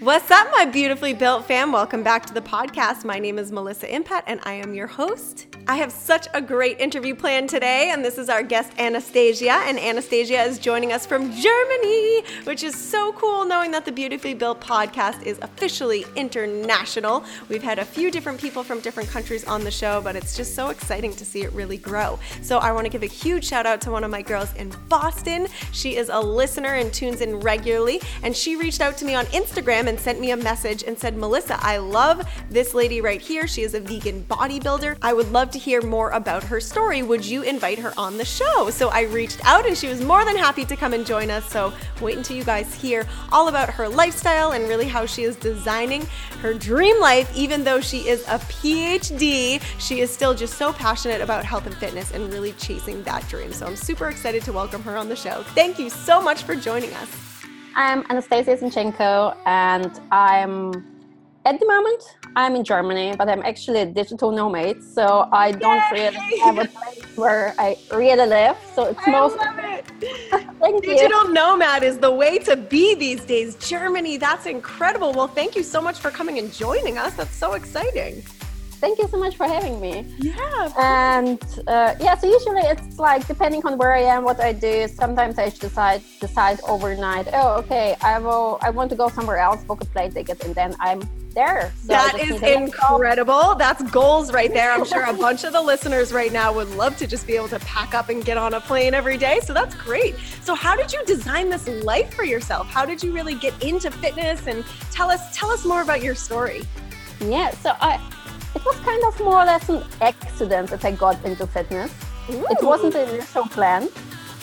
What's up, my beautifully built fam? Welcome back to the podcast. My name is Melissa Impat, and I am your host. I have such a great interview planned today, and this is our guest Anastasia. And Anastasia is joining us from Germany, which is so cool knowing that the Beautifully Built podcast is officially international. We've had a few different people from different countries on the show, but it's just so exciting to see it really grow. So I want to give a huge shout out to one of my girls in Boston. She is a listener and tunes in regularly, and she reached out to me on Instagram and sent me a message and said, Melissa, I love this lady right here. She is a vegan bodybuilder. I would love to hear more about her story. Would you invite her on the show? So I reached out and she was more than happy to come and join us. So wait until you guys hear all about her lifestyle and really how she is designing her dream life. Even though she is a PhD, she is still just so passionate about health and fitness and really chasing that dream. So I'm super excited to welcome her on the show. Thank you so much for joining us. I'm Anastasia Zinchenko, and I'm at the moment I'm in Germany, but I'm actually a digital nomad, so I don't Yay! really have a place where I really live. So it's I most. It. thank digital you. nomad is the way to be these days. Germany, that's incredible. Well, thank you so much for coming and joining us. That's so exciting thank you so much for having me. Yeah. And uh, yeah, so usually it's like depending on where I am, what I do. Sometimes I decide decide overnight. Oh, okay, I will. I want to go somewhere else, book a plane ticket, and then I'm there. So that is incredible. That's goals right there. I'm sure a bunch of the listeners right now would love to just be able to pack up and get on a plane every day. So that's great. So how did you design this life for yourself? How did you really get into fitness? And tell us tell us more about your story. Yeah. So I it was kind of more or less an accident that I got into fitness. Ooh. It wasn't the initial plan.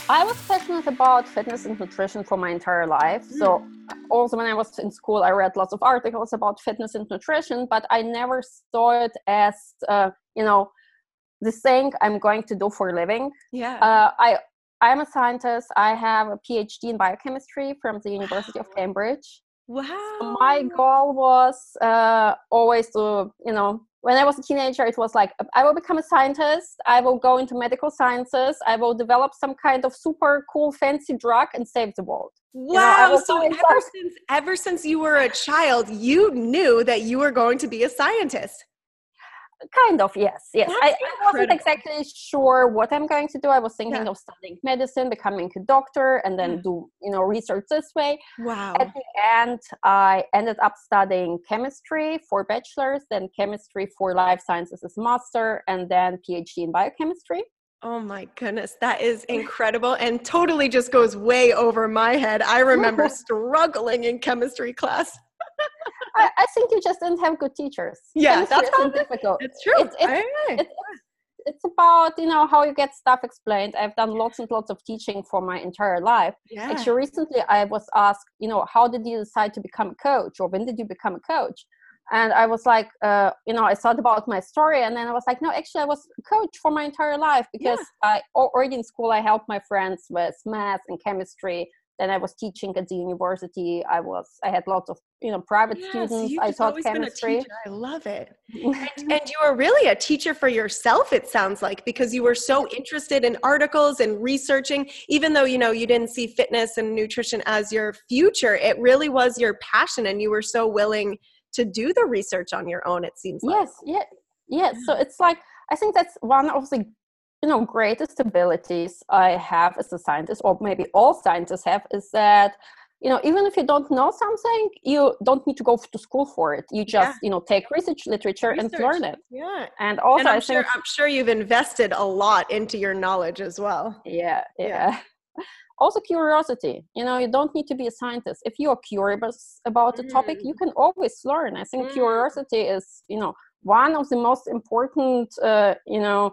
I was passionate about fitness and nutrition for my entire life. Mm. So, also when I was in school, I read lots of articles about fitness and nutrition, but I never saw it as, uh, you know, the thing I'm going to do for a living. Yeah. Uh, I I'm a scientist. I have a PhD in biochemistry from the University of Cambridge. Wow. So my goal was uh, always to, you know, when I was a teenager, it was like, I will become a scientist, I will go into medical sciences, I will develop some kind of super cool, fancy drug and save the world. Wow. You know, so ever since, ever since you were a child, you knew that you were going to be a scientist kind of yes yes I, I, wasn't exactly sure what i'm going to do i was thinking yeah. of studying medicine becoming a doctor and then yeah. do you know research this way wow at the end i ended up studying chemistry for bachelor's then chemistry for life sciences as master and then phd in biochemistry Oh my goodness, that is incredible and totally just goes way over my head. I remember struggling in chemistry class. I, I, think you just didn't have good teachers. Yeah, that's how difficult. It's true. It's, it's, it's, it's, about you know how you get stuff explained. I've done lots and lots of teaching for my entire life. Yeah. Actually, recently I was asked, you know, how did you decide to become a coach, or when did you become a coach? And I was like, uh, you know, I thought about my story, and then I was like, no, actually, I was a coach for my entire life because yeah. I already in school I helped my friends with math and chemistry then I was teaching at the university. I was I had lots of you know private yes, students. I taught chemistry. I love it. and, and, you were really a teacher for yourself. It sounds like because you were so interested in articles and researching. Even though you know you didn't see fitness and nutrition as your future, it really was your passion, and you were so willing to do the research on your own. It seems. Yes. Like. Yeah. Yes. So it's like I think that's one of the you know greatest abilities i have as a scientist or maybe all scientists have is that you know even if you don't know something you don't need to go to school for it you just yeah. you know take research literature research. and learn it yeah and also and I'm i sure, think i'm sure you've invested a lot into your knowledge as well yeah yeah, yeah. also curiosity you know you don't need to be a scientist if you're curious about the mm. topic you mm. can always learn i think mm. curiosity is you know one of the most important uh, you know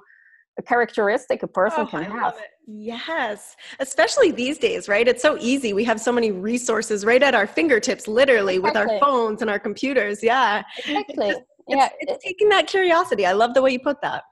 a characteristic a person oh, can I have. Yes, especially these days, right? It's so easy. We have so many resources right at our fingertips, literally, exactly. with our phones and our computers. Yeah. Exactly. It's, just, yeah. It's, it's taking that curiosity. I love the way you put that.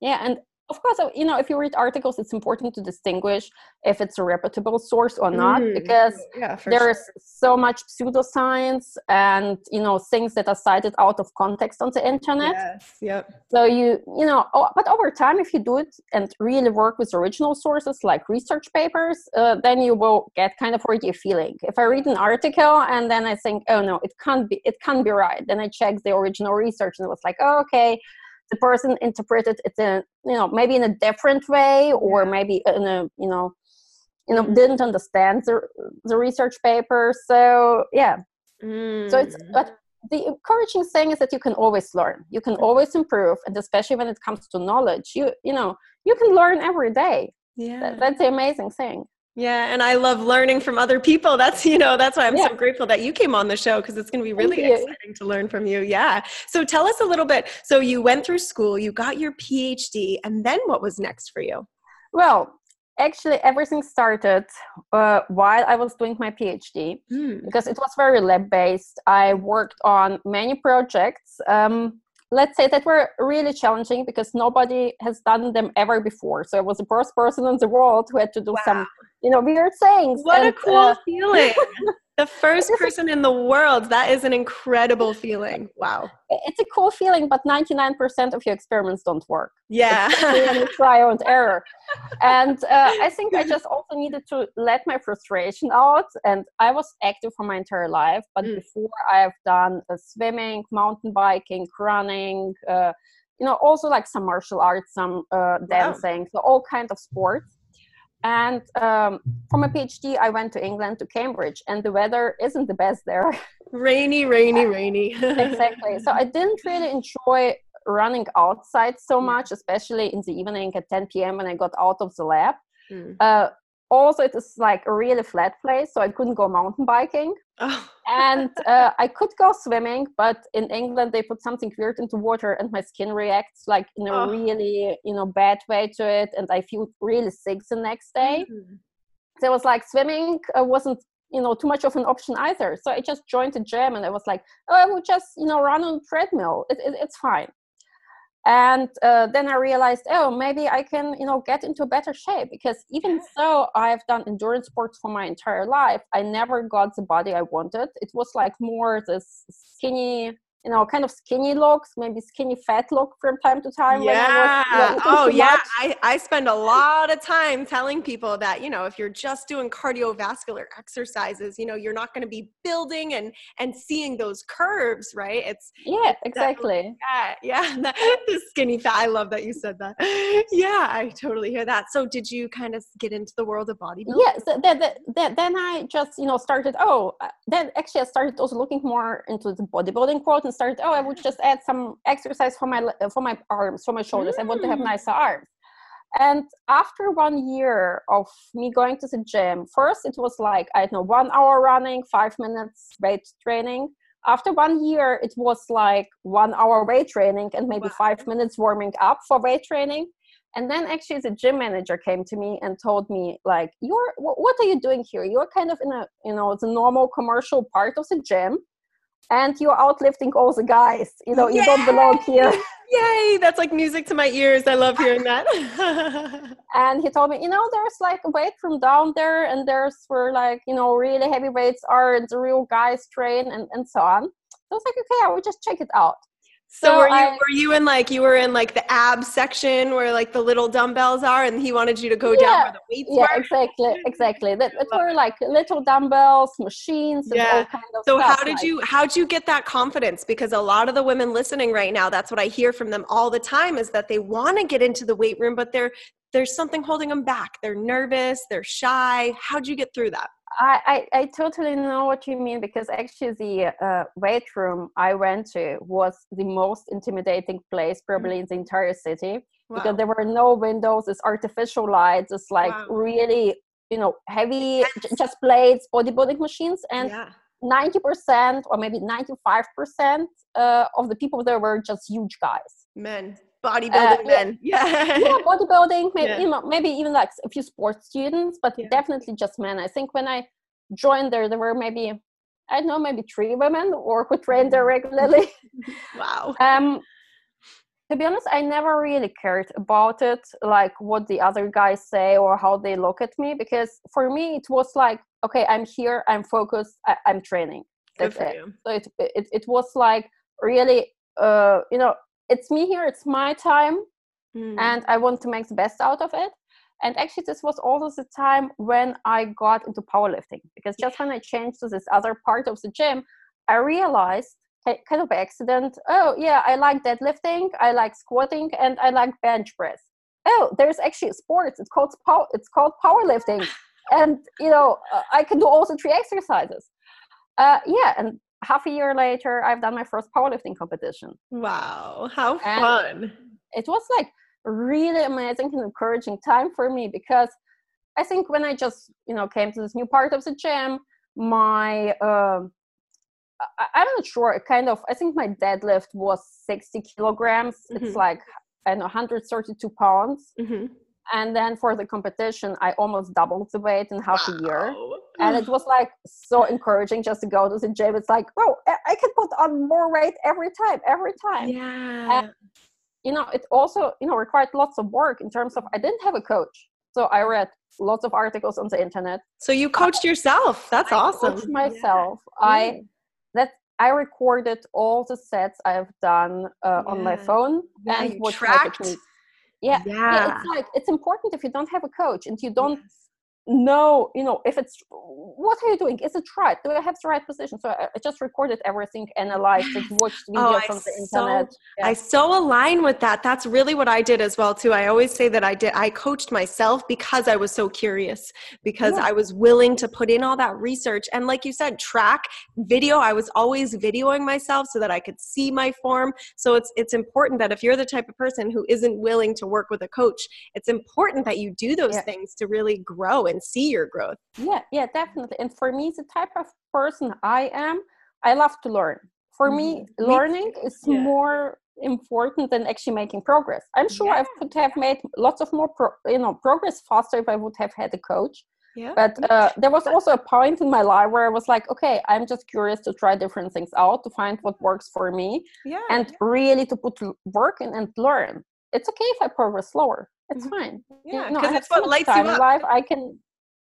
Yeah. And of course, uh, you know, if you read articles, it's important to distinguish if it's a reputable source or not, mm, because yeah, there sure. is so much pseudoscience and you know things that are cited out of context on the internet. Yes. Yep. So you you know, oh, but over time, if you do it and really work with original sources like research papers, uh, then you will get kind of already a feeling. If I read an article and then I think, oh no, it can't be, it can't be right, then I check the original research and it was like, oh, okay the person interpreted it in you know maybe in a different way or maybe in a you know you know didn't understand the, the research paper. So yeah. Mm. so it's mm. but the encouraging thing is that you can always learn. You can always improve and especially when it comes to knowledge you you know you can learn every day. Yeah. that, that's the amazing thing yeah, and I love learning from other people. That's, you know, that's why I'm yeah. so grateful that you came on the show because it's going to be really exciting to learn from you. Yeah. So tell us a little bit. So you went through school, you got your PhD, and then what was next for you? Well, actually everything started uh, while I was doing my PhD mm. because it was very lab based. I worked on many projects. Um, let's say that were really challenging because nobody has done them ever before. So I was the first person in the world who had to do wow. some, you know, weird things. What and, a cool uh, feeling. the first person in the world. That is an incredible feeling. Wow. It's a cool feeling, but 99% of your experiments don't work. Yeah. trial and error. And uh, I think I just also needed to let my frustration out. And I was active for my entire life, but mm. before I have done uh, swimming, mountain biking, running, uh, you know, also like some martial arts, some uh, dancing, wow. so all kinds of sports and um, for my PhD, I went to England to Cambridge, and the weather isn't the best there. Rainy, rainy, rainy. exactly. So I didn't really enjoy running outside so much, especially in the evening at 10 p.m. when I got out of the lab. Mm. Uh, also it is like a really flat place so i couldn't go mountain biking oh. and uh, i could go swimming but in england they put something weird into water and my skin reacts like in a oh. really you know bad way to it and i feel really sick the next day mm-hmm. so it was like swimming uh, wasn't you know too much of an option either so i just joined the gym and i was like oh i will just you know run on treadmill it, it, it's fine and uh, then i realized oh maybe i can you know get into better shape. Because even so i've done endurance sports for my entire life. I never got the body i wanted. It was like more this skinny you know, kind of skinny looks, maybe skinny fat look from time to time. Yeah. Was, oh, yeah. I, I spend a lot of time telling people that, you know, if you're just doing cardiovascular exercises, you know, you're not going to be building and, and seeing those curves, right? It's, yeah, exactly. That, yeah. That, the skinny fat. I love that you said that. Yeah, I totally hear that. So did you kind of get into the world of bodybuilding? Yes. Yeah, so that, that, then I just, you know, started, oh, uh, then actually I started also looking more into the bodybuilding world and started oh i would just add some exercise for my for my arms for my shoulders mm. i want to have mm. nicer arms and after one year of me going to the gym first it was like i don't know one hour running five minutes weight training after one year it was like one hour weight training and maybe wow. five minutes warming up for weight training and then actually the gym manager came to me and told me like you're what are you doing here you're kind of in a you know the normal commercial part of the gym and you're outlifting all the guys. You know, Yay! you don't belong here. Yay! That's like music to my ears. I love hearing that. and he told me, you know, there's like a weight room down there, and there's where like you know really heavy weights are, and the real guys train, and and so on. So I was like, okay, I will just check it out. So, so were you I, were you in like you were in like the ab section where like the little dumbbells are, and he wanted you to go yeah, down where the weights yeah, were? exactly, exactly. That, that were like little dumbbells, machines, and yeah. all kind of. So stuff, how did like. you how did you get that confidence? Because a lot of the women listening right now, that's what I hear from them all the time, is that they want to get into the weight room, but they're there's something holding them back. They're nervous, they're shy. How'd you get through that? I, I, I, totally know what you mean because actually the uh, weight room I went to was the most intimidating place mm-hmm. probably in the entire city wow. because there were no windows, it's artificial lights, it's like wow. really you know heavy j- just plates, bodybuilding machines, and yeah. 90% or maybe 95% uh, of the people there were just huge guys. Men bodybuilding uh, men. Yeah. yeah, bodybuilding, maybe yeah. you know, maybe even like a few sports students, but yeah. definitely just men. I think when I joined there, there were maybe I don't know, maybe three women or who trained there regularly. wow. Um, to be honest, I never really cared about it, like what the other guys say or how they look at me, because for me it was like, okay, I'm here, I'm focused, I, am training. That's it. you. So it, it it was like really, uh, you know, it's me here, it's my time, mm. and I want to make the best out of it. And actually, this was also the time when I got into powerlifting because just when I changed to this other part of the gym, I realized kind of by accident oh yeah i like deadlifting i like squatting and i like bench press oh there's actually a sport it's called power it's called powerlifting and you know uh, i can do also three exercises uh, yeah and half a year later i've done my first powerlifting competition wow how fun it was like really amazing and encouraging time for me because i think when i just you know came to this new part of the gym my uh, I, am not sure. Kind of. I think my deadlift was 60 kilograms. Mm-hmm. It's like I know 132 pounds. Mm-hmm. And then for the competition, I almost doubled the weight in half wow. a year. And it was like so encouraging just to go to the gym. It's like, oh, I can put on more weight every time, every time. Yeah. And, you know, it also, you know, required lots of work in terms of I didn't have a coach. So I read lots of articles on the internet. So you coached yourself. That's I awesome. Coached myself. Yeah. I that I recorded all the sets I've done uh, yeah. on my phone yeah, and what tracked. Yeah. yeah. yeah, it's like it's important if you don't have a coach and you don't yes know you know if it's what are you doing? Is it right? Do i have the right position? So i, I just recorded everything analyzed it watched oh, videos oh, on the internet. Yeah. i so align with that. That's really what i did as well too. I always say that i did i coached myself because i was so curious because yeah. i was willing to put in all that research. And like you said track video. I was always videoing myself so that i could see my form. So it's it's important that if you're the type of person who isn't willing to work with a coach it's important that you do those yeah. things to really grow and see your growth yeah yeah definitely and for me the type of person i am i love to learn for mm-hmm. me learning is yeah. more important than actually making progress i'm sure yeah. i could have made lots of more pro- you know progress faster if i would have had a coach yeah. But uh, there was also a point in my life where I was like, okay, I'm just curious to try different things out to find what works for me yeah, and yeah. really to put work in and learn. It's okay if I progress slower. It's mm-hmm. fine. Yeah, because it's what lights you up. Life, I can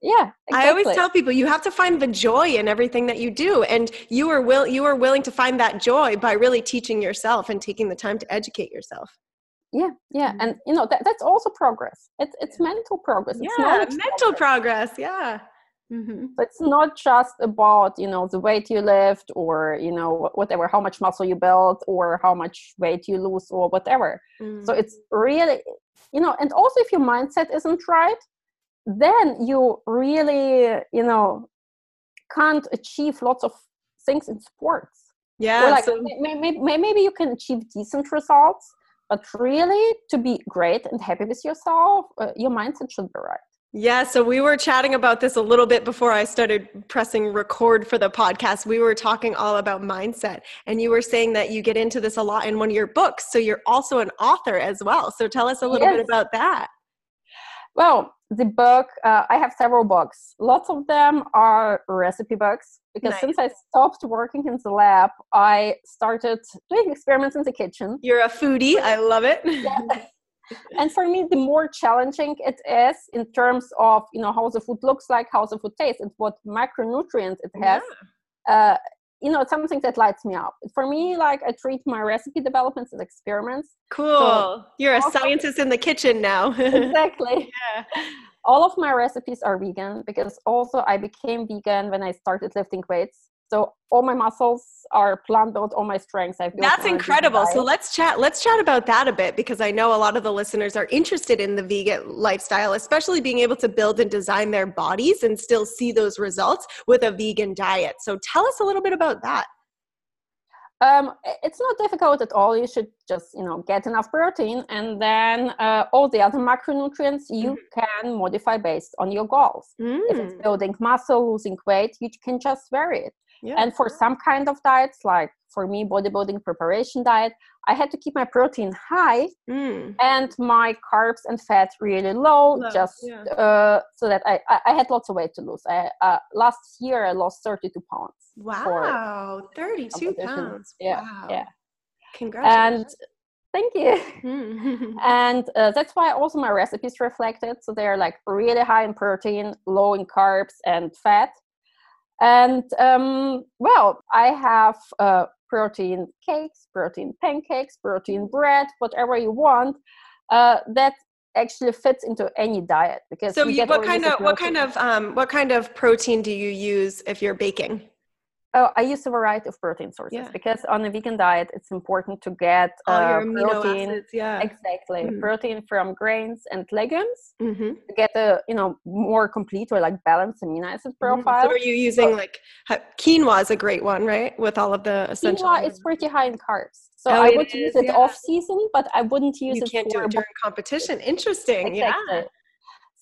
yeah exactly. i always tell people you have to find the joy in everything that you do and you are will you are willing to find that joy by really teaching yourself and taking the time to educate yourself yeah yeah mm-hmm. and you know that, that's also progress it's it's mental progress it's yeah mental progress, progress yeah mm-hmm. it's not just about you know the weight you lift or you know whatever how much muscle you build or how much weight you lose or whatever mm-hmm. so it's really you know and also if your mindset isn't right then you really you know can't achieve lots of things in sports yeah like so- maybe, maybe you can achieve decent results but really to be great and happy with yourself uh, your mindset should be right yeah, so we were chatting about this a little bit before I started pressing record for the podcast. We were talking all about mindset, and you were saying that you get into this a lot in one of your books. So you're also an author as well. So tell us a little yes. bit about that. Well, the book uh, i have several books lots of them are recipe books because nice. since i stopped working in the lab i started doing experiments in the kitchen you're a foodie i love it yeah. And for me the more challenging it is in terms of you know how the food looks like how the food tastes and what macronutrients it has yeah. uh, you know it's something that lights me up. For me like i treat my recipe developments as experiments. Cool. So you're a scientist in the kitchen now. Exactly. Yeah. All of my recipes are vegan because also i became vegan when i started lifting weights so all my muscles are plant built all my strengths i've that's incredible so let's chat let's chat about that a bit because i know a lot of the listeners are interested in the vegan lifestyle especially being able to build and design their bodies and still see those results with a vegan diet so tell us a little bit about that um, it's not difficult at all. You should just you know get enough protein, and then uh, all the other macronutrients you mm-hmm. can modify based on your goals. Mm. If it's mm. building muscle, losing weight, you can just vary it. Yeah. And for some kind of diets, like for me, bodybuilding preparation diet, I had to keep my protein high mm. and my carbs and fat really low, low just yeah. uh, so that I, I, I, had lots of weight to lose. I, uh, last year, I lost 32 pounds. Wow, 32 pounds. Yeah, wow. yeah. Congratulations. And Thank you. and uh, that's why also my recipes reflected. So they're like really high in protein, low in carbs and fat. And um, well, I have uh, protein cakes, protein pancakes, protein bread, whatever you want. Uh, that actually fits into any diet because so you, what kind of what kind of um, what kind of protein do you use if you're baking Oh, I use a variety of protein sources yeah. because on a vegan diet, it's important to get uh, protein. Acids, yeah, exactly. Mm-hmm. Protein from grains and legumes mm-hmm. to get a you know more complete or like balanced amino acid profile. Mm-hmm. So, are you using so, like quinoa is a great one, right? With all of the essential. Quinoa is pretty high in carbs, so oh, I would use it yeah. off season, but I wouldn't use you it. You can't do it during competition. Interesting. Exactly. Yeah.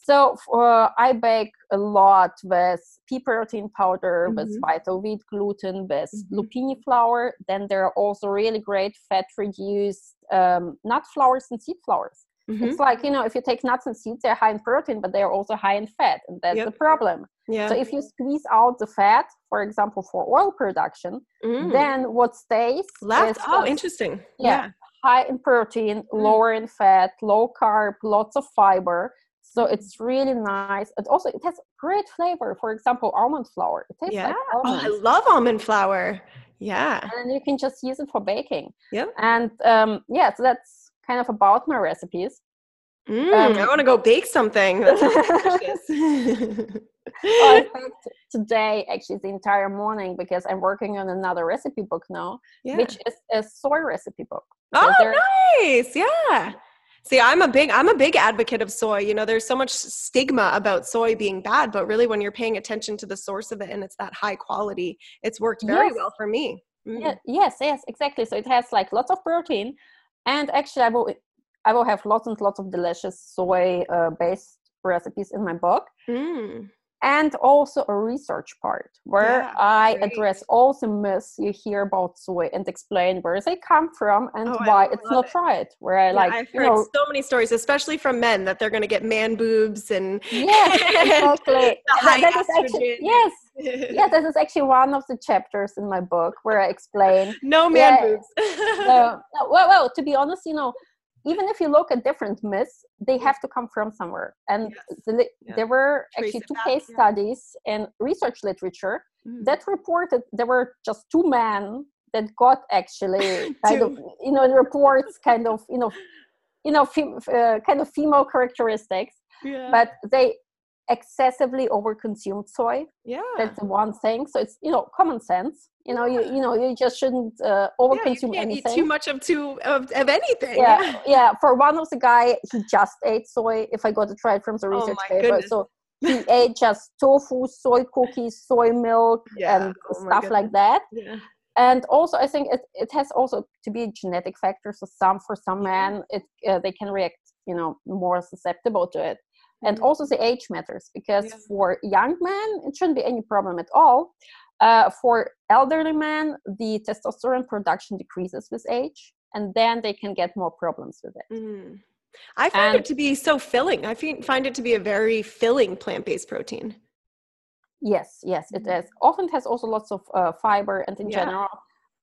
So for, I bake a lot with pea protein powder, mm-hmm. with vital wheat gluten, with mm-hmm. lupini flour. Then there are also really great fat reduced um, nut flours and seed flours. Mm-hmm. It's like, you know, if you take nuts and seeds, they're high in protein, but they're also high in fat. And that's yep. the problem. Yeah. So if you squeeze out the fat, for example, for oil production, mm. then what stays left? oh, interesting. Yeah, yeah. High in protein, mm. lower in fat, low carb, lots of fiber so it's really nice. And also, it has great flavor. For example, almond flour. It tastes yeah. like almonds. Oh, I love almond flour. Yeah. And you can just use it for baking. Yeah. And um, yeah, so that's kind of about my recipes. Mm, um, I want to go bake something. That's in fact, today actually the entire morning because I'm working on another recipe book now, yeah. which is a soy recipe book. Oh, nice! Yeah. See, I'm a big I'm a big advocate of soy. You know, there's so much stigma about soy being bad, but really when you're paying attention to the source of it and it's that high quality, it's worked very yes. well for me. Mm. Yeah, yes, yes, exactly. So it has like lots of protein and actually I will I will have lots and lots of delicious soy uh, based recipes in my book. Mm and also a research part where yeah, I great. address all the myths you hear about soy and explain where they come from and oh, why it's not it. right. Where I yeah, like, I've heard know, so many stories, especially from men, that they're going to get man boobs and yes, exactly. that, that is actually, yes, yeah, this is actually one of the chapters in my book where I explain no man yeah, boobs. uh, well, well, to be honest, you know, even if you look at different myths, they have to come from somewhere. And yes. the, yeah. there were Trace actually two case yeah. studies in research literature mm. that reported there were just two men that got actually kind of you know reports kind of you know you know fem- uh, kind of female characteristics, yeah. but they excessively overconsumed soy. Yeah, that's the one thing. So it's you know common sense. You know, you you know you just shouldn't uh, overconsume yeah, anything. too much of too of, of anything. Yeah, yeah. For one of the guy, he just ate soy. If I got to try it from the oh research oh paper, goodness. so he ate just tofu, soy cookies, soy milk, yeah. and oh stuff like that. Yeah. And also, I think it, it has also to be a genetic factor. So some for some men, it uh, they can react, you know, more susceptible to it and mm-hmm. also the age matters because yeah. for young men it shouldn't be any problem at all uh, for elderly men the testosterone production decreases with age and then they can get more problems with it mm. i find and, it to be so filling i find it to be a very filling plant-based protein yes yes it mm-hmm. is often has also lots of uh, fiber and in yeah. general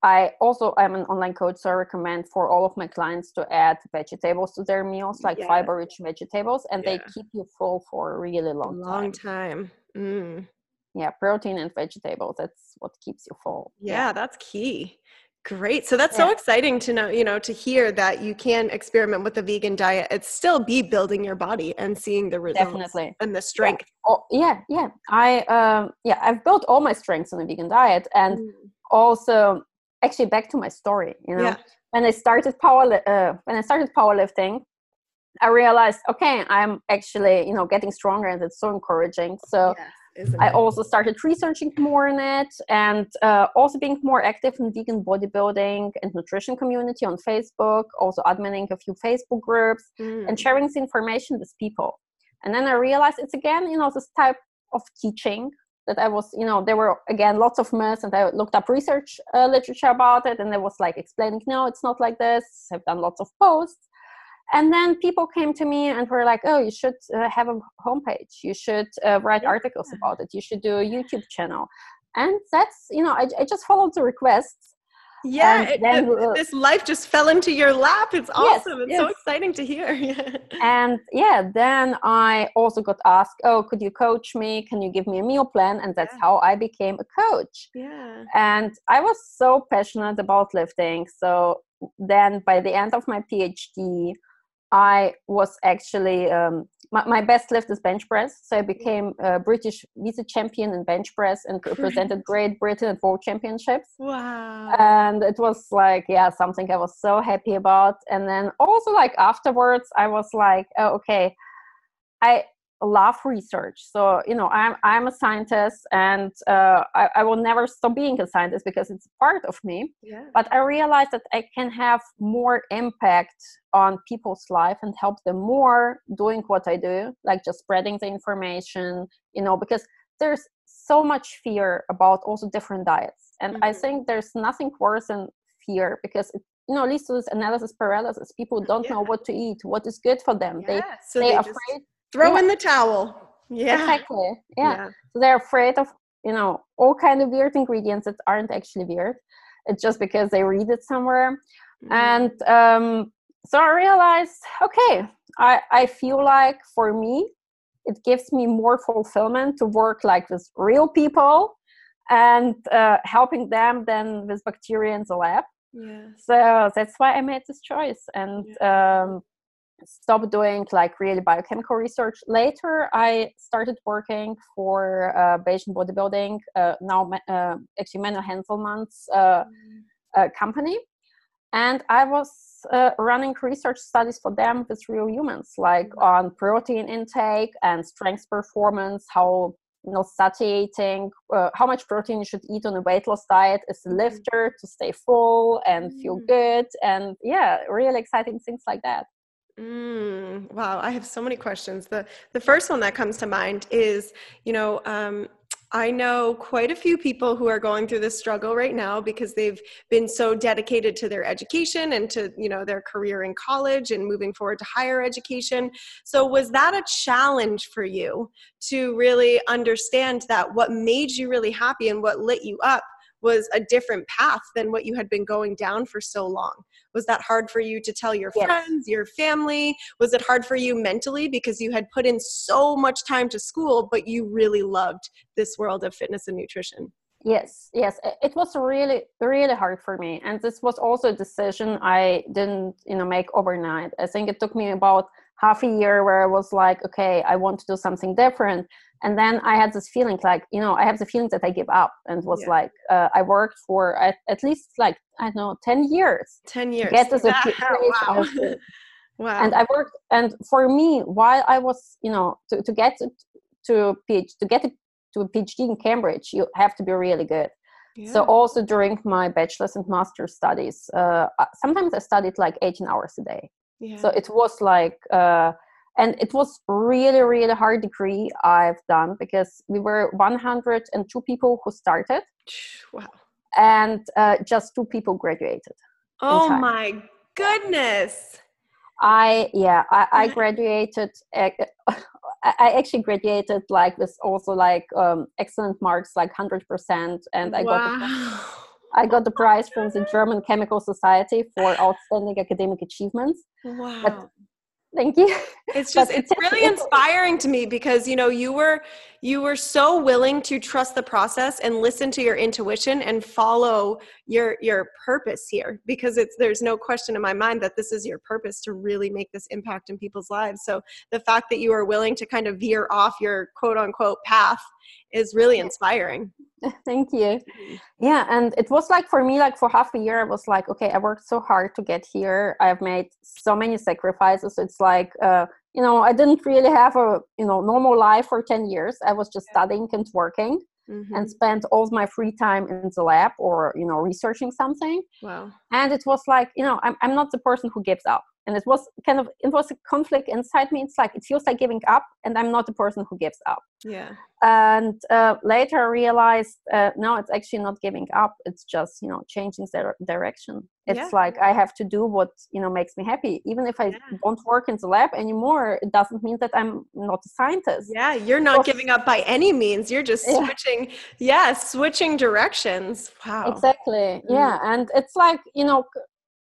I also am an online coach, so I recommend for all of my clients to add vegetables to their meals, like yeah. fiber-rich vegetables, and yeah. they keep you full for a really long, long time. time. Mm. Yeah, protein and vegetables. That's what keeps you full. Yeah, yeah. that's key. Great. So that's so exciting to know, you know, to hear that you can experiment with the vegan diet and still be building your body and seeing the results Definitely. and the strength. Yeah. Oh, yeah, yeah. I um yeah, I've built all my strengths on a vegan diet and mm. also actually back to my story you know yeah. when i started power uh, when i started powerlifting i realized okay i'm actually you know getting stronger and it's so encouraging so yes, i it? also started researching more in it and uh, also being more active in vegan bodybuilding and nutrition community on facebook also adminning a few facebook groups mm. and sharing this information with people and then i realized it's again you know this type of teaching that I was, you know, there were again lots of myths, and I looked up research uh, literature about it, and I was like explaining, no, it's not like this. I've done lots of posts, and then people came to me and were like, oh, you should uh, have a homepage, you should uh, write articles about it, you should do a YouTube channel, and that's, you know, I, I just followed the requests. Yeah, it, uh, this life just fell into your lap. It's awesome. Yes, it's yes. so exciting to hear. and yeah, then I also got asked, "Oh, could you coach me? Can you give me a meal plan?" And that's yeah. how I became a coach. Yeah. And I was so passionate about lifting. So then, by the end of my PhD, I was actually um, my, my, best lift is bench press. So I mm-hmm. became a British vice champion in bench press and represented Great Britain at World Championships. Wow! And it was like yeah, something I was so happy about. And then also like afterwards, I was like, oh, okay, I love research. So you know, I'm I'm a scientist, and uh, I, I will never stop being a scientist because it's part of me. Yeah. But I realized that I can have more impact on people's life and help them more doing what I do, like just spreading the information. You know, because there's so much fear about also different diets, and mm-hmm. I think there's nothing worse than fear because it you know leads to this analysis paralysis people don't yeah. know what to eat what is good for them yeah. they so they, they afraid throw yeah. in the towel yeah exactly yeah. yeah. so they're afraid of you know all kind of weird ingredients that aren't actually weird it's just because they read it somewhere mm-hmm. and um, so i realized okay i i feel like for me it gives me more fulfillment to work like with real people and uh, helping them than with bacteria in the lab yeah. so that's why i made this choice and yeah. um, stopped doing like really biochemical research. Later, I started working for uh, Bayesian Bodybuilding, uh, now uh, actually Menno Henselmans' uh, mm. company. And I was uh, running research studies for them with real humans, like mm. on protein intake and strength performance, how you know satiating uh, how much protein you should eat on a weight loss diet as a mm. lifter to stay full and feel good and yeah really exciting things like that Mm, wow, I have so many questions. The the first one that comes to mind is, you know, um, I know quite a few people who are going through this struggle right now because they've been so dedicated to their education and to, you know, their career in college and moving forward to higher education. So was that a challenge for you to really understand that what made you really happy and what lit you up was a different path than what you had been going down for so long. Was that hard for you to tell your yes. friends your family? Was it hard for you mentally because you had put in so much time to school but you really loved this world of fitness and nutrition? Yes yes. It was really really hard for me. And this was also a decision i didn't you know make overnight. I think it took me about half a year where i was like okay i want to do something different and then i had this feeling like you know i have the feeling that i give up and was yeah. like uh, i worked for at, at, least like i don't know 10 years 10 years get wow. wow. and i worked and for me while i was you know to, to get to, to phd to get to a phd in cambridge you have to be really good yeah. So also during my bachelor's and master's studies, uh, sometimes I studied like 18 hours a day. Yeah. So it was like uh, and it was really really hard degree i've done because we were 102 people who started wow and uh, just two people graduated oh my goodness i yeah i, I graduated uh, i actually graduated like with also like um, excellent marks like 100% and i wow. got the, I got the prize from the German Chemical Society for outstanding academic achievements. Wow. But thank you. It's just it's really inspiring to me because you know you were you were so willing to trust the process and listen to your intuition and follow your your purpose here because it's there's no question in my mind that this is your purpose to really make this impact in people's lives. So the fact that you are willing to kind of veer off your quote unquote path is really inspiring. Thank you. Yeah and it was like for me like for half a year i was like okay i worked so hard to get here. I've made so many sacrifices. It's like uh, you know i didn't really have a you know normal life for 10 years. I was just studying and working mm-hmm. and spent all my free time in the lab or you know researching something. Wow. And it was like you know i'm, I'm not the person who gives up and it was kind of it was a conflict inside me. It's like it feels like giving up and i'm not the person who gives up. Yeah. And uh, later i realized uh, no it's actually not giving up. It's just you know changing their direction. It's Yeah. like i have to do what you know makes me happy. Even if i Yeah. don't work in the lab anymore it doesn't mean that i'm not a scientist. Yeah you're not Well, giving up by any means. You're just Yeah. switching yeah switching directions. Wow. Exactly. Mm. yeah and it's like you know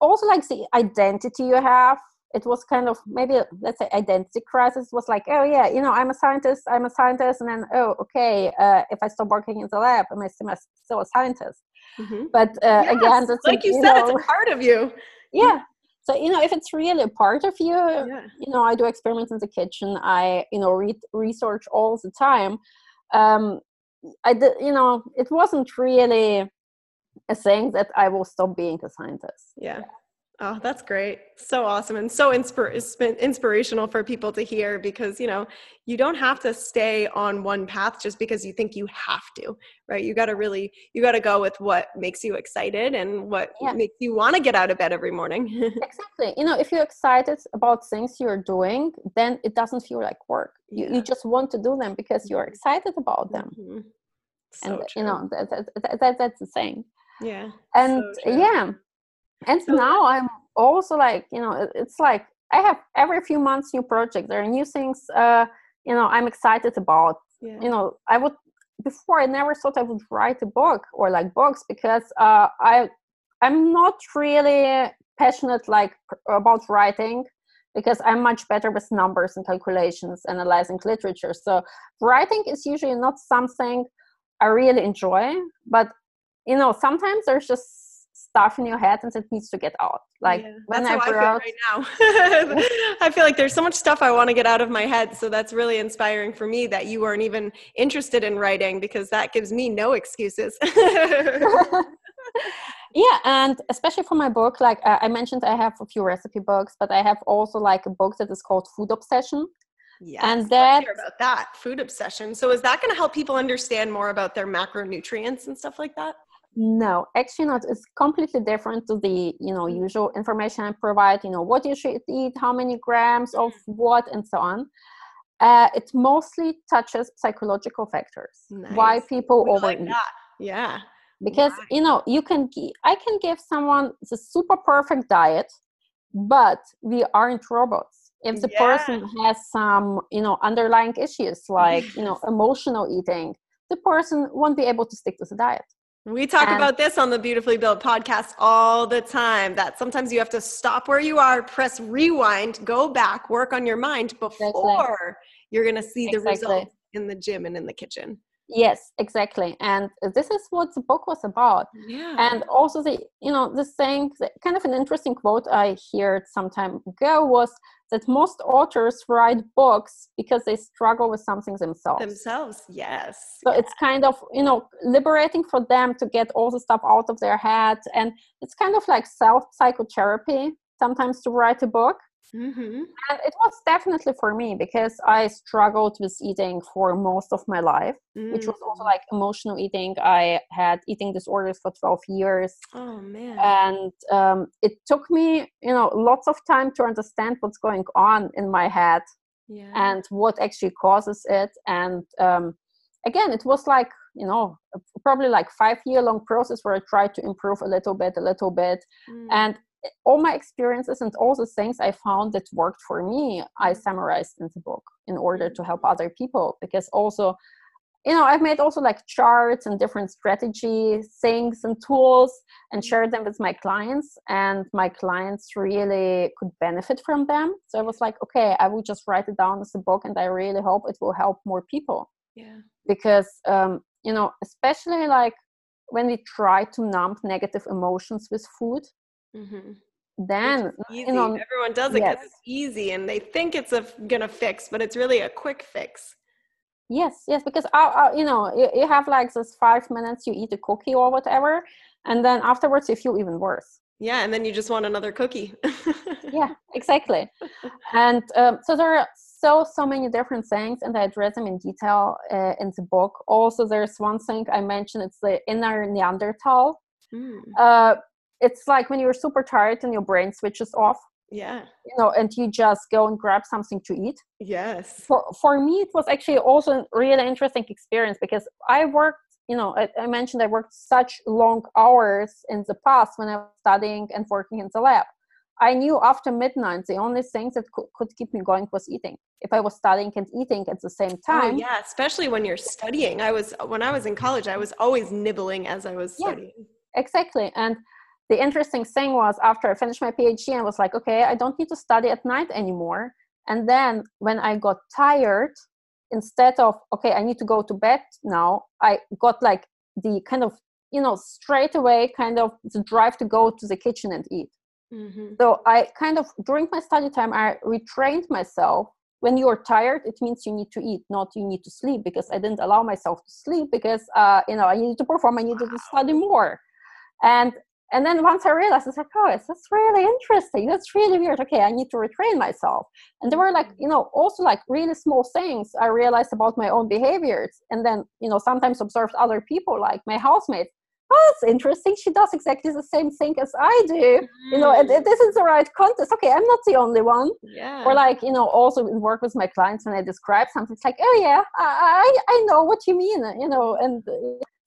also like the identity you have it was kind of maybe let's say identity crisis was like oh yeah you know i'm a scientist i'm a scientist and then oh okay uh, if i stop working in the lab am i still, a- scientist. Mhm. but uh, Yes, again that's like you said know, it's a part of you. Yeah. So you know if it's really a part of you yeah. you know i do experiments in the kitchen. I you know read research all the time. Um i did you know it wasn't really a thing that i will stop being a scientist Yeah. Oh, that's great. So awesome and so inspir- insp- inspirational for people to hear because, you know, you don't have to stay on one path just because you think you have to, right? You got to really, you got to go with what makes you excited and what Yeah. makes you want to get out of bed every morning. exactly you know if you're excited about things you're doing then it doesn't feel like work you, Yeah. you just want to do them because you're excited about them Mhm. So and you know that, that, that, that that's the thing yeah. and so yeah and So- now i'm also like you know it's like i have every few months new projects there are new things uh you know i'm excited about Yeah. you know i would before i never thought i would write a book or like books because uh i i'm not really passionate like pr- about writing because i'm much better with numbers and calculations analyzing literature so writing is usually not something i really enjoy but you know sometimes there's just stuff in your head and it needs to get out like Yeah, when that's i how I feel right now. I feel like there's so much stuff I want to get out of my head. So that's really inspiring for me that you weren't even interested in writing because that gives me no excuses. yeah and especially for my book like i mentioned i have a few recipe books but i have also like a book that is called food obsession yeah And that- about that food obsession. So is that going to help people understand more about their macronutrients and stuff like that? No actually not it's completely different to the you know Mm. usual information i provide you know what you should eat how many grams of Mm. what and so on uh, it mostly touches psychological factors why people We overeat like. Yeah. because you know you can i can give someone the super perfect diet but we aren't robots if the Yeah. person has some you know underlying issues like you know emotional eating the person won't be able to stick to the diet We talk And- about this on the Beautifully Built podcast all the time that sometimes you have to stop where you are, press rewind, go back, work on your mind before you're going to see the Exactly. results in the gym and in the kitchen. Yes exactly and this is what the book was about Yeah. and also the you know the thing the, kind of an interesting quote i heard some time ago was that most authors write books because they struggle with something themselves themselves, yes. so it's kind of you know liberating for them to get all the stuff out of their head and it's kind of like self psychotherapy sometimes to write a book hmm and it was definitely for me because i struggled with eating for most of my life which was Mm. also like emotional eating i had eating disorders for 12 years Oh man. and um, it took me you know lots of time to understand what's going on in my head yeah. and what actually causes it and um, again it was like you know probably like five year long process where i tried to improve a little bit a little bit Mm. and all my experiences and all the things i found that worked for me i summarized in the book in order to help other people because also you know i've made also like charts and different strategy things and tools and shared them with my clients and my clients really could benefit from them. So i was like okay i will just write it down as a book and i really hope it will help more people. Yeah. because um, you know especially like when we try to numb negative emotions with food hmm then you know Everyone does it because yes. it's easy and they think it's a gonna fix, but it's really a quick fix. yes yes because I, I, you know you, you have like this five minutes you eat a cookie or whatever and then afterwards you feel even worse Yeah, and then you just want another cookie. yeah exactly and um, so there are so so many different things and i address them in detail uh, in the book also there's one thing i mentioned it's the inner neanderthal Mm. uh, it's like when you're super tired and your brain switches off Yeah. You know, and you just go and grab something to eat. Yes. For for me, it was actually also a really interesting experience because I worked. You know, I, I mentioned I worked such long hours in the past when I was studying and working in the lab. I knew after midnight the only thing that could, could keep me going was eating. If I was studying and eating at the same time Oh, time, yeah, especially when you're studying. I was when I was in college, I was always nibbling as I was Yeah. studying. exactly. And the interesting thing was after I finished my PhD, I was like, okay, I don't need to study at night anymore. And then when I got tired, instead of okay, I need to go to bed now, I got like the kind of you know straight away kind of the drive to go to the kitchen and eat. Mm-hmm. So I kind of during my study time I retrained myself. When you're tired, it means you need to eat, not you need to sleep. Because I didn't allow myself to sleep because uh, you know I needed to perform, I needed to study more, and and then once I realized, it's like, oh, it's that's really interesting. That's really weird. Okay, I need to retrain myself. And there were like you know also like really small things I realized about my own behaviors, and then you know sometimes observed other people like my housemates. Oh, it's interesting. She does exactly the same thing as I do you know and, and this is the right context okay i'm not the only one yeah. or like you know also work with my clients when i describe something it's like oh yeah i i, I know what you mean you know and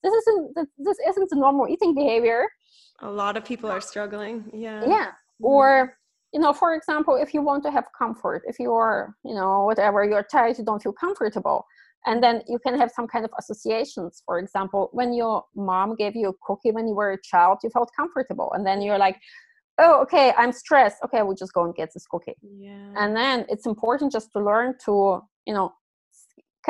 this isn't this isn't the normal eating behavior a lot of people are struggling. Yeah. yeah Mhm. or you know for example if you want to have comfort if you're you know whatever you're tired you don't feel comfortable and then you can have some kind of associations for example when your mom gave you a cookie when you were a child you felt comfortable and then you're like oh okay i'm stressed okay we'll just go and get this cookie Yeah. and then it's important just to learn to you know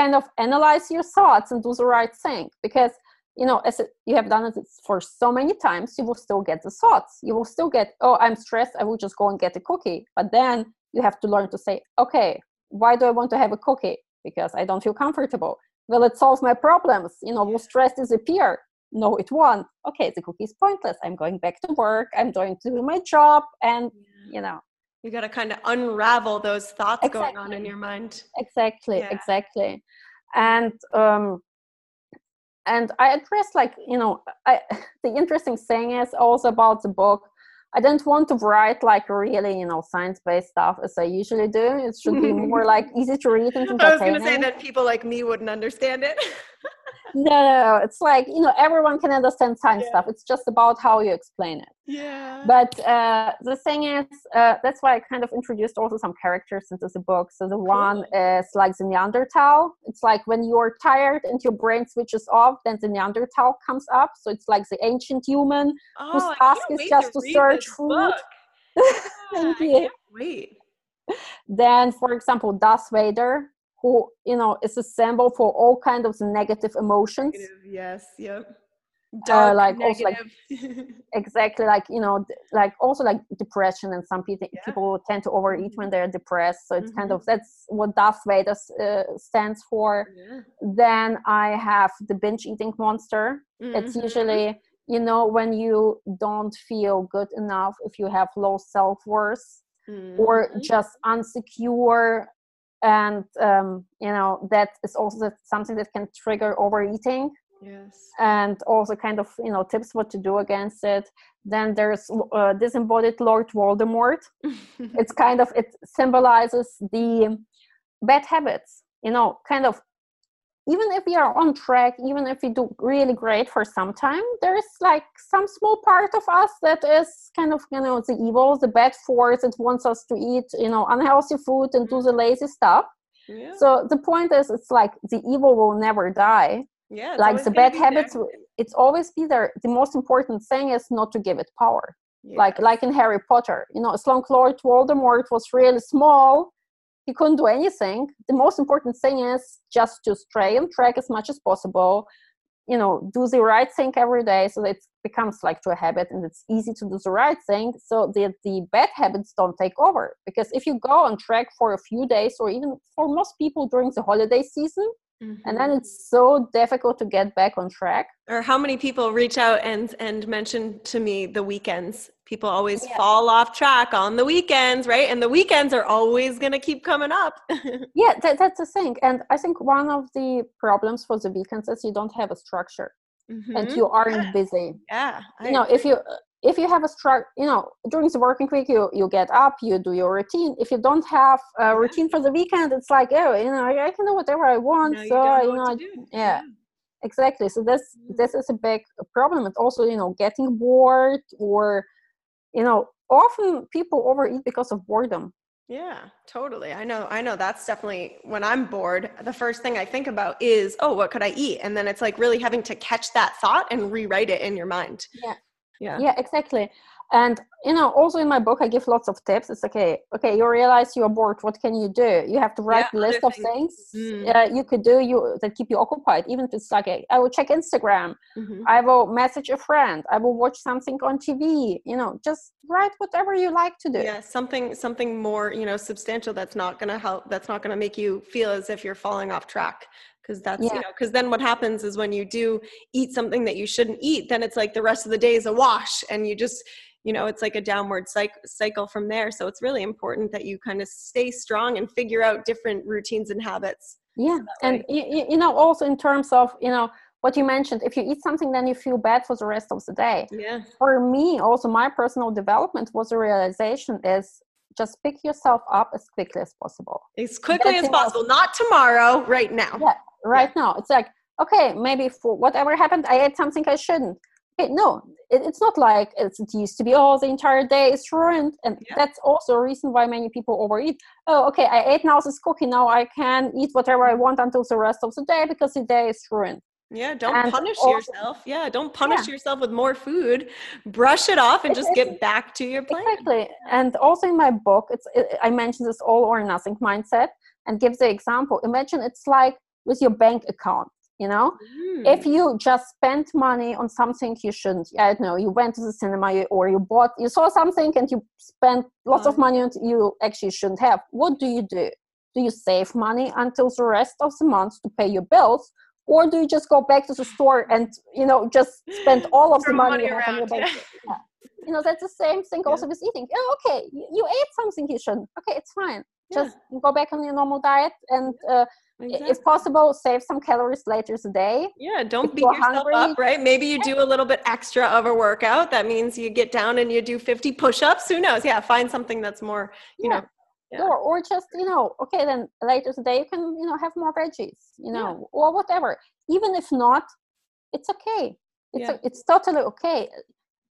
kind of analyze your thoughts and do the right thing because you know as you have done it for so many times you will still get the thoughts. You will still get oh i'm stressed i will just go and get a cookie. But then you have to learn to say okay why do i want to have a cookie? Because i don't feel comfortable. Will it solve my problems. You know will stress disappear? No it won't. Okay the cookie is pointless. I'm going back to work. I'm going to do my job. And you know. You got to kind of unravel those thoughts going on in your mind. exactly Yeah. exactly. And um and i addressed like you know i the interesting thing is also about the book i didn't want to write like really you know science-based stuff as i usually do it should be more like easy to read and I was going to say that people like me wouldn't understand it. no, no, it's like you know everyone can understand science Yeah. stuff it's just about how you explain it yeah. but uh, the thing is uh, that's why i kind of introduced also some characters into the book so the one is like the neanderthal it's like when you're tired and your brain switches off then the neanderthal comes up so it's like the ancient human oh, I task is just to read search food. Thank you. wait. then for example darth vader who you know is a symbol for all kind of negative emotions Negative, yes. Yep. Dark, like, also, like, exactly like you know like also like depression and some people Yeah. people tend to overeat when they're depressed so it's kind Mhm. of that's what darth vader uh, stands for yeah. then i have the binge eating monster it's Mhm. usually you know when you don't feel good enough if you have low self-worth or Mhm. just unsecure and um, you know that is also something that can trigger overeating. Yes. and also kind of you know tips what to do against it. Then there's uh, disembodied lord voldemort. It's kind of it symbolizes the bad habits you know kind of even if we are on track even if we do really great for some time there's like some small part of us that is kind of you know the evil the bad force that wants us to eat you know unhealthy food and do the lazy stuff yeah. so the point is it's like the evil will never die yeah. like the bad habits there. it's always be there the most important thing is not to give it power like Yes. like in harry potter you know as long as lord voldemort was really small he couldn't do anything. The most important thing is just to stray on track as much as possible you know do the right thing every day so that it becomes like to a habit and it's easy to do the right thing so that the bad habits don't take over. Because if you go on track for a few days or even for most people during the holiday season and then Mhm. it's so difficult to get back on track. Or how many people reach out and and mention to me the weekends people always Yeah. fall off track on the weekends right and the weekends are always going to keep coming up yeah that, that's the thing and i think one of the problems for the weekends is you don't have a structure and Mhm. you aren't Yeah. busy yeah I you know if you if you have a structure, you know, during the working week, you you get up, you do your routine. If you don't have a routine for the weekend, it's like, oh, you know, I can do whatever I want. No, so know you know, yeah, exactly. So this Mm. this is a big problem. It's also you know getting bored or you know often people overeat because of boredom. Yeah, totally. I know. I know that's definitely when I'm bored, the first thing I think about is, oh, what could I eat? And then it's like really having to catch that thought and rewrite it in your mind. Yeah. Yeah. yeah exactly and you know also in my book i give lots of tips. It's okay. Okay you realize you're bored. What can you do? You have to write Yeah, a list of things. things Mm. uh, you could do you that keep you occupied even if it's like a, i will check instagram. Mhm. i will message a friend. I will watch something on tv you know just write whatever you like to do. Yeah, something something more, you know, substantial that's not going to help that's not going to make you feel as if you're falling off track. Because that's, you Yeah. know, cuz then what happens is when you do eat something that you shouldn't eat, then it's like the rest of the day is a wash and you just you know it's like a downward cycle from there. So it's really important that you kind of stay strong and figure out different routines and habits. Yeah and you, you know also in terms of you know what you mentioned if you eat something then you feel bad for the rest of the day. Yeah. For me also my personal development was a realization is just pick yourself up as quickly as possible. As quickly That's as possible. Not tomorrow right now. Yeah. right now. It's like okay maybe for whatever happened i ate something i shouldn't okay no it, it's not like it's, it used to be oh the entire day is ruined and Yeah. that's also a reason why many people overeat oh okay i ate now this cookie now i can eat whatever i want until the rest of the day because the day is ruined Yeah, don't And punish also- yourself. Yeah, don't punish yourself with more food. Brush it off and just get back to your plan. Exactly. And also in my book, it's it, I mentioned this all or nothing mindset and give the example. Imagine it's like with your bank account, you know? Mm. If you just spent money on something you shouldn't, I don't know, you went to the cinema you- or you bought, you saw something and you spent lots of Uh. money on you actually shouldn't have. What do you do? Do you save money until the rest of the month to pay your bills? Or do you just go back to the store and you know just spend all of the money, money you have on your bank? Yeah. You know that's the same thing Yeah. also with eating. Oh, okay, you, you ate something you shouldn't. Okay, it's fine. Yeah. Just go back on your normal diet and uh, Exactly. if possible save some calories later today Yeah, don't if beat yourself hungry- up, right? Maybe you do a little bit extra of a workout. That means you get down and you do 50 push-ups. Who knows? Yeah, find something that's more, you Yeah. know. Yeah. or or just you know okay then later today you can you know have more veggies you Yeah. know or whatever even if not it's okay it's Yeah. it's totally okay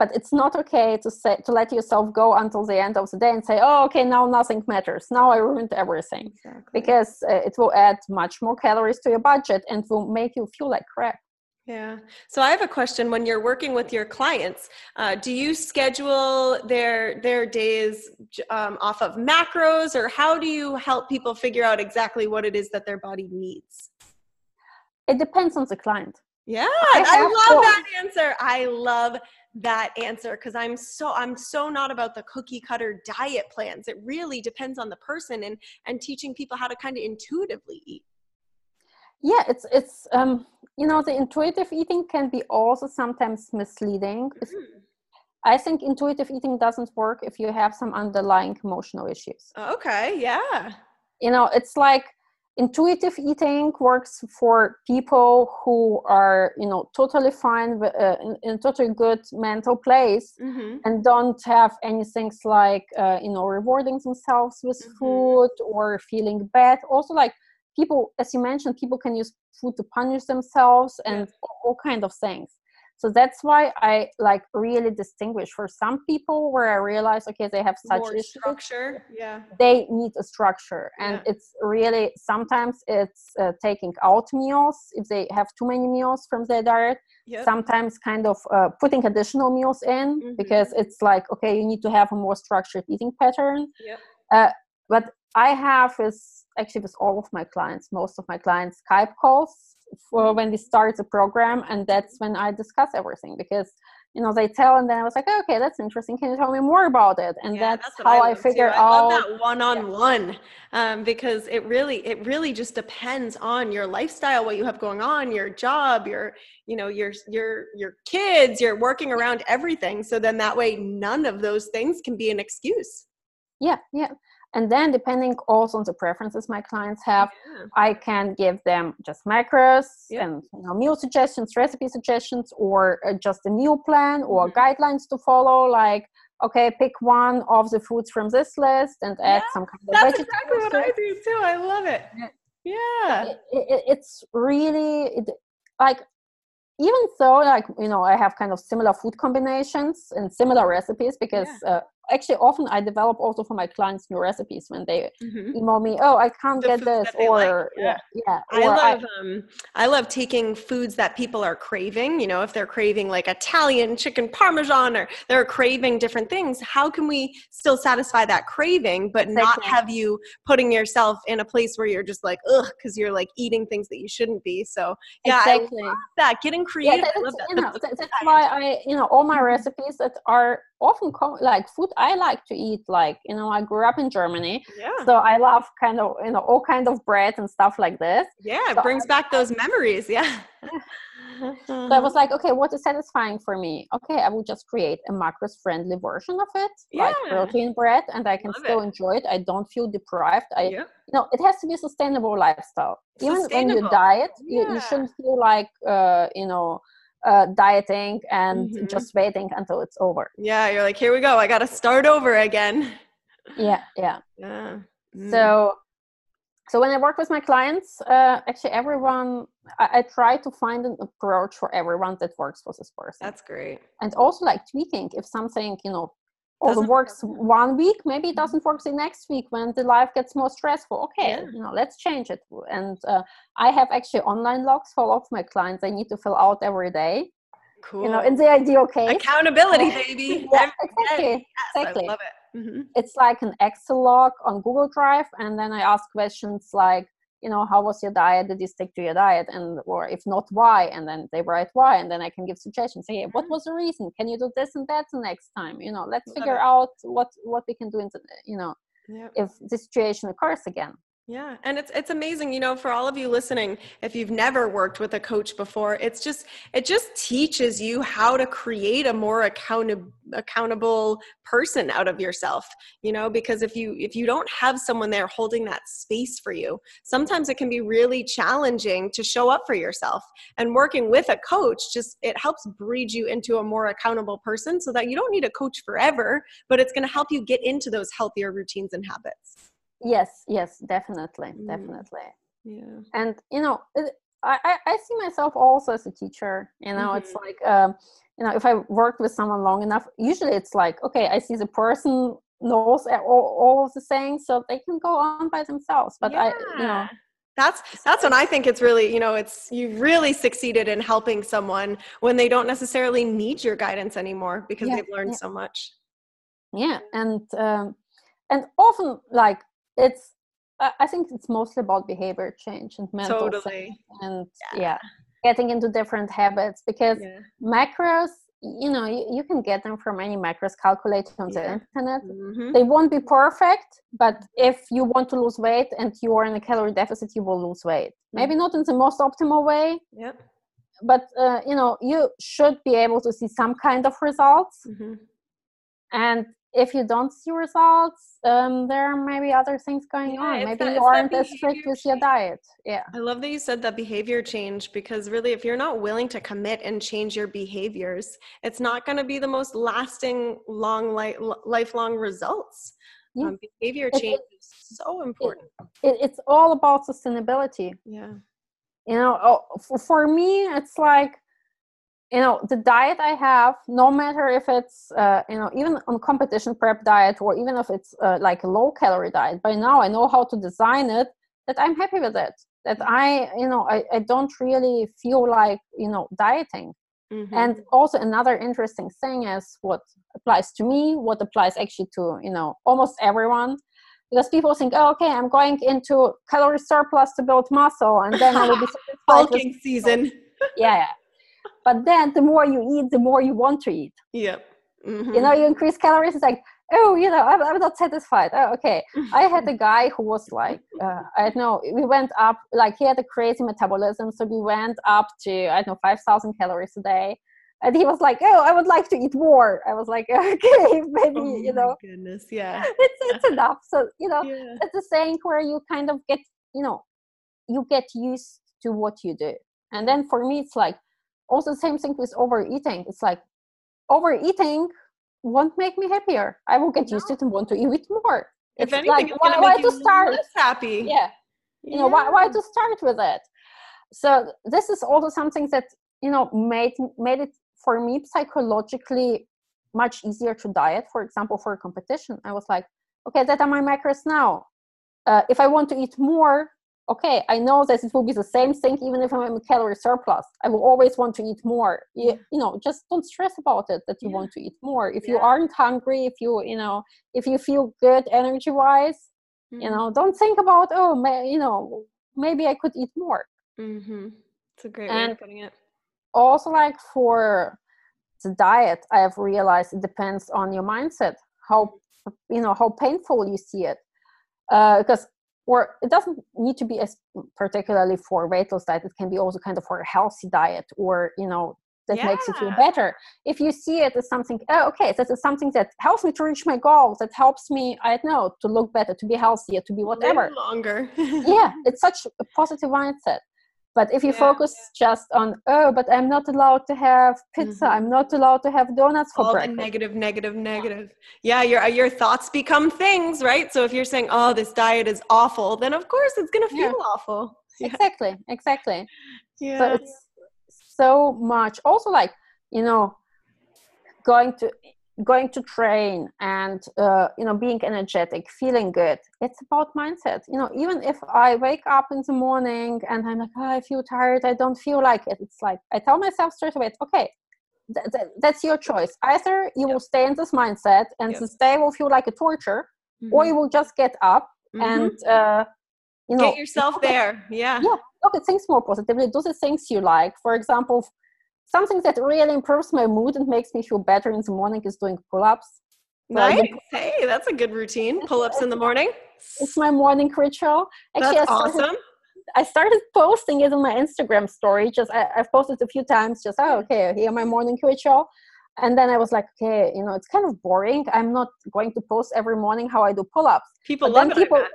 but it's not okay to say to let yourself go until the end of the day and say oh okay now nothing matters now i ruined everything Exactly. because uh, it will add much more calories to your budget and will make you feel like crap Yeah. So I have a question. When you're working with your clients, uh, do you schedule their their days um, off of macros, or how do you help people figure out exactly what it is that their body needs? it depends on the client Yeah, I I, love to- that answer. I love that answer because I'm so I'm so not about the cookie cutter diet plans. It really depends on the person and and teaching people how to kind of intuitively eat. yeah it's it's um you know the intuitive eating can be also sometimes misleading Mm-hmm. i think intuitive eating doesn't work if you have some underlying emotional issues Okay, yeah. you know it's like intuitive eating works for people who are you know totally fine uh, in, in totally good mental place Mm-hmm. and don't have any things like uh, you know rewarding themselves with Mhm. food or feeling bad also like people as you mentioned people can use food to punish themselves and all kind of things so that's why i like really distinguish for some people where i realize okay they have such More structure. Yeah. they need a structure and Yeah. it's really sometimes it's uh, taking out meals if they have too many meals from their diet Yep. sometimes kind of uh, putting additional meals in Mhm. because it's like okay you need to have a more structured eating pattern Yep. uh, but i have is actually with all of my clients most of my clients skype calls for when we start the program and that's when i discuss everything because you know they tell and then i was like okay that's interesting can you tell me more about it and Yeah, that's, what how i, too. figure I out love that one-on-one um, because it really, it really just depends on your lifestyle, what you have going on, your job, your, you know, your your your kids. You're working around everything, so then that way, none of those things can be an excuse. yeah yeah and then depending also on the preferences my clients have Yeah. i can give them just macros Yeah. and you know, meal suggestions recipe suggestions or uh, just a meal plan or Mhm. guidelines to follow like okay pick one of the foods from this list and add Yeah, some kind of That's vegetables exactly what I do too. I love it. Yeah. Yeah. it, it, it's really it, like even so like you know i have kind of similar food combinations and similar recipes because uh, actually often i develop also for my clients new recipes when they Mhm. email me oh i can't The get this they like, or yeah. yeah I or love um I love taking foods that people are craving, you know, if they're craving like Italian chicken parmesan or they're craving different things, how can we still satisfy that craving but not have you putting yourself in a place where you're just like ugh cuz you're like eating things that you shouldn't be. So, yeah, exactly I love that getting yeah creative. I love that's, that. you know that's why i you know all my Mhm. recipes that are often like food i like to eat like you know i grew up in germany yeah. so i love kind of you know all kind of bread and stuff like this Yeah, it so brings back those memories. Yeah. So I was like, okay, what is satisfying for me? Okay, I will just create a macros friendly version of it, like protein bread, and I can Love still it. enjoy it. I don't feel deprived. I, Yep. you know, it has to be a sustainable lifestyle. Even when you diet, you, you shouldn't feel like, uh, you know, uh, dieting and Mhm. just waiting until it's over. Yeah, you're like, here we go. I got to start over again. Yeah, yeah. Yeah. Mm. So, so when I work with my clients, uh, actually everyone, I, I try to find an approach for everyone that works for this person. that's great. and also like tweaking if something you know also Doesn't works work. one week maybe it Mhm. doesn't work the next week when the life gets more stressful okay Yeah. you know let's change it and uh, i have actually online logs for all of my clients i need to fill out every day Cool. you know in the ideal case Accountability, baby. yeah, exactly. Yes, exactly. I love it. Mhm. it's like an excel log on google drive and then i ask questions like you know how was your diet? Did you stick to your diet? And or if not why? And then they write why and then i can give suggestions. Say hey, what mm-hmm. was the reason? Can you do this and that the next time? You know let's figure out what what we can do in the, you know if the situation occurs again Yeah, and it's it's amazing, you know, for all of you listening, if you've never worked with a coach before, it's just it just teaches you how to create a more accountable accountable person out of yourself, you know, because if you if you don't have someone there holding that space for you, sometimes it can be really challenging to show up for yourself. And working with a coach just it helps breed you into a more accountable person so that you don't need a coach forever, but it's going to help you get into those healthier routines and habits. Yes yes definitely Mm. definitely Yeah. and you know it, I, I see myself also as a teacher you know it's Mm-hmm. like um you know if i work with someone long enough usually it's like okay i see the person knows all, all of the things so they can go on by themselves but i you know that's that's when i think it's really you know it's you really succeeded in helping someone when they don't necessarily need your guidance anymore because Yeah, they've learned yeah. so much yeah and um and often like it's I think it's mostly about behavior change and mental totally and Yeah. yeah. getting into different habits because yeah. macros you know you, you can get them from any macros calculator on the Yeah. internet Mhm. they won't be perfect but if you want to lose weight and you are in a calorie deficit you will lose weight maybe not in the most optimal way yep but uh, you know you should be able to see some kind of results Mhm. and if you don't see results um, there may be other things going Yeah, on maybe that- you aren't as strict with your diet yeah I love that you said that behavior change because really, if you're not willing to commit and change your behaviors, it's not going to be the most lasting, long, li- lifelong results. Yeah. Um, behavior change is so important. it, it's all about sustainability Yeah. you know oh, for, for me it's like you know the diet i have no matter if it's uh, you know even on competition prep diet or even if it's uh, like a low calorie diet by now i know how to design it that i'm happy with it that i you know i, I don't really feel like you know dieting Mhm. and also another interesting thing is what applies to me what applies actually to you know almost everyone because people think oh, okay i'm going into calorie surplus to build muscle and then i will be bulking season. yeah, yeah. But then the more you eat, the more you want to eat. Yep. You know, you increase calories. It's like, oh, you know, I'm, I'm not satisfied. Oh, okay. I had a guy who was like, uh, I don't know, we went up, like he had a crazy metabolism. So we went up to, I don't know, 5,000 calories a day. and he was like oh i would like to eat more i was like okay maybe Oh you know goodness, yeah. it's it's enough so you know Yeah. it's a saying where you kind of get you know you get used to what you do and then for me it's like also the same thing with overeating. It's like overeating won't make me happier. I will get used to it and want to eat more. If It's anything, like, it's why, why to start less happy. yeah. You know why, why to start with it? So this is also something that you know made made it for me psychologically much easier to diet for example for a competition. I was like okay that are my macros now. Uh, if i want to eat more okay i know that it will be the same thing even if i'm in a calorie surplus i will always want to eat more you, Yeah. you know just don't stress about it that you Yeah. want to eat more if you aren't hungry if you you know if you feel good energy wise you Mm-hmm. know don't think about oh may, you know maybe i could eat more Mm-hmm. It's a great way of putting it. also like for the diet i have realized it depends on your mindset how you know how painful you see it uh, because or it doesn't need to be as particularly for weight loss diet it can be also kind of for a healthy diet or you know that makes you feel better. If you see it as something oh okay this is something that helps me to reach my goals that helps me i don't know to look better to be healthier to be whatever. Live longer. yeah it's such a positive mindset but if you Yeah. focus just on oh but i'm not allowed to have pizza. Mhm. i'm not allowed to have donuts for all the breakfast. negative negative negative. Yeah your your thoughts become things right? So if you're saying oh this diet is awful then of course it's going to Yeah. feel awful. Yeah. Exactly exactly. Yeah. So it's so much. Also like you know going to going to train and uh, you know being energetic feeling good it's about mindset. You know even if i wake up in the morning and i'm like oh, i feel tired i don't feel like it it's like i tell myself straight away okay th- th- that's your choice. Either you will stay in this mindset and Yep. this day will feel like a torture or you will just get up Mhm. and uh, you know get yourself there yeah. Yeah look at things more positively do the things you like. For example something that really improves my mood and makes me feel better in the morning is doing pull-ups. So nice. do- hey that's a good routine. Pull-ups in the morning. it's my morning ritual. Actually that's I, started, awesome. I started posting it on my instagram story. Just I, i've posted a few times just oh okay here my morning ritual. And then i was like okay you know it's kind of boring. I'm not going to post every morning how i do pull-ups. People But love it people-.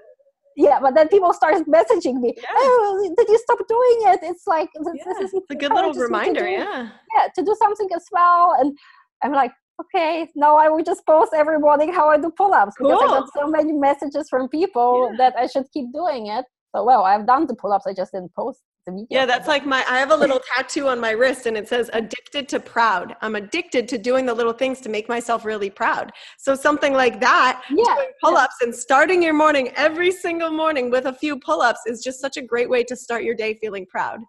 Yeah but then people start messaging me. Yeah. oh did you stop doing it? It's like this, Yeah, this is it's a good little encourages me to reminder do- yeah. Yeah to do something as well and i'm like okay now i will just post every morning how i do pull-ups because i got so many messages from people Yeah. that i should keep doing it. So well i've done the pull-ups i just didn't post video Yeah, that's like my. I have a little tattoo on my wrist, and it says "addicted to proud." I'm addicted to doing the little things to make myself really proud. So something like that, Yeah, doing pull-ups and starting your morning every single morning with a few pull-ups is just such a great way to start your day feeling proud.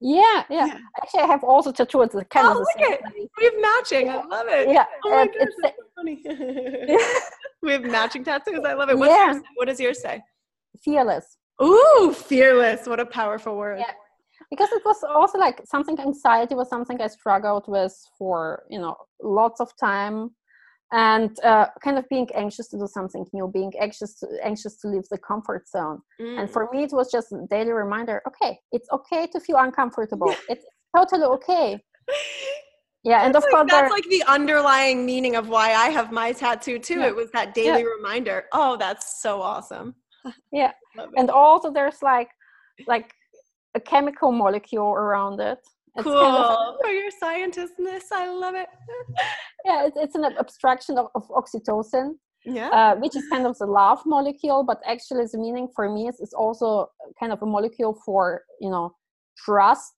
yeah yeah Yeah. actually i have also tattoos kind Oh, of the look at way. We have matching. I love it. yeah Oh my and gosh, it's that's so funny. we have matching tattoos. I love it. What's Yeah. yours, what does yours say? fearless Ooh, fearless. What a powerful word. Yeah. Because it was also like something anxiety was something i struggled with for you know lots of time and uh, kind of being anxious to do something new being anxious to anxious to leave the comfort zone and Mm. for me it was just a daily reminder okay it's okay to feel uncomfortable it's totally okay yeah and of That's like, course that's like the underlying meaning of why I have my tattoo too. Yeah. It was that daily reminder. Oh, that's so awesome. Yeah. And also there's like like a chemical molecule around it It's cool kind of- for your scientistness. I love it. yeah it's, it's an abstraction of, of oxytocin Yeah. uh, which is kind of the love molecule, but actually the meaning for me is, is also kind of a molecule for you know trust.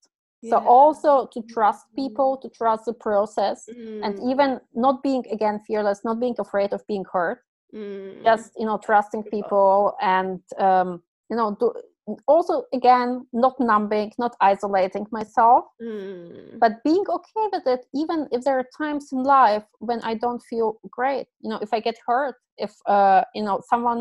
So also to trust people, to trust the process, and Mm, even not being again fearless, not being afraid of being hurt, mm. just you know trusting people and um, you know do, also again not numbing, not isolating myself Mm. but being okay with it even if there are times in life when i don't feel great you know if i get hurt if uh you know someone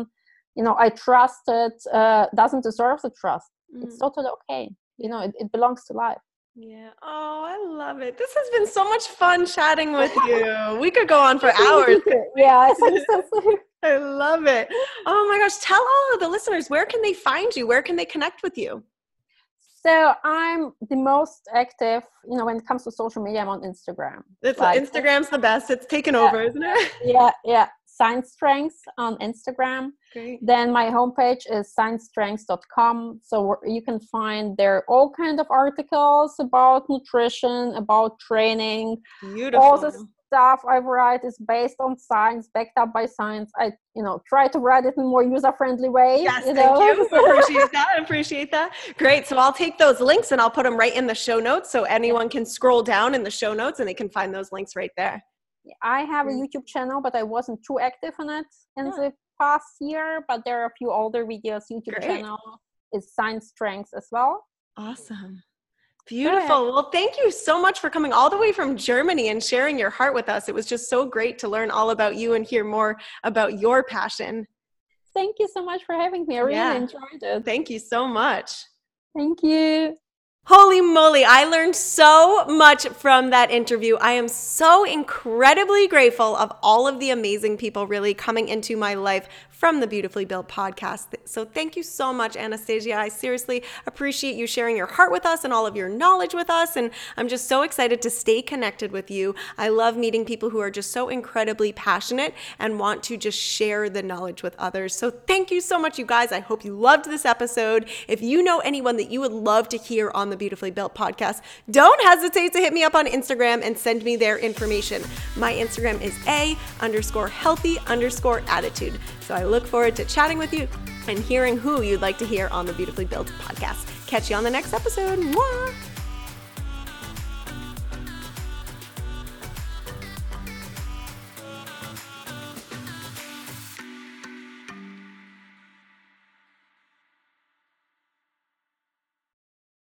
you know i trusted uh doesn't deserve the trust it's Mm. totally okay you know it, it belongs to life Yeah. Oh, I love it. This has been so much fun chatting with you. we could go on for hours. yeah i think so I love it. Oh my gosh. Tell all of the listeners where can they find you? Where can they connect with you? So I'm the most active, you know, when it comes to social media, I'm on Instagram. It's like, Instagram's the best. It's taken yeah, over, isn't it? Yeah, yeah. Science Strengths on Instagram. Great. Then my homepage is sciencestrengths.com. So you can find there all kind of articles about nutrition, about training. Beautiful. All the stuff I write is based on science, backed up by science. I, you know, try to write it in a more user-friendly way. Yes, you thank you. appreciate that. Appreciate that. Great. So I'll take those links and I'll put them right in the show notes so anyone can scroll down in the show notes and they can find those links right there. I have a YouTube channel, but I wasn't too active on it in yeah. the past year. But there are a few older videos. YouTube Great. channel is Science Strengths as well. Awesome. Beautiful. Well, thank you so much for coming all the way from Germany and sharing your heart with us. It was just so great to learn all about you and hear more about your passion. Thank you so much for having me. I really yeah. enjoyed it. Thank you so much. Thank you. Holy moly, I learned so much from that interview. I am so incredibly grateful of all of the amazing people really coming into my life from the Beautifully Built podcast. So thank you so much, Anastasia. I seriously appreciate you sharing your heart with us and all of your knowledge with us. And I'm just so excited to stay connected with you. I love meeting people who are just so incredibly passionate and want to just share the knowledge with others. So thank you so much, you guys. I hope you loved this episode. If you know anyone that you would love to hear on the Beautifully Built podcast, don't hesitate to hit me up on Instagram and send me their information. My Instagram is a underscore healthy underscore attitude. So I look forward to chatting with you and hearing who you'd like to hear on the Beautifully Built podcast. Catch you on the next episode. Mwah!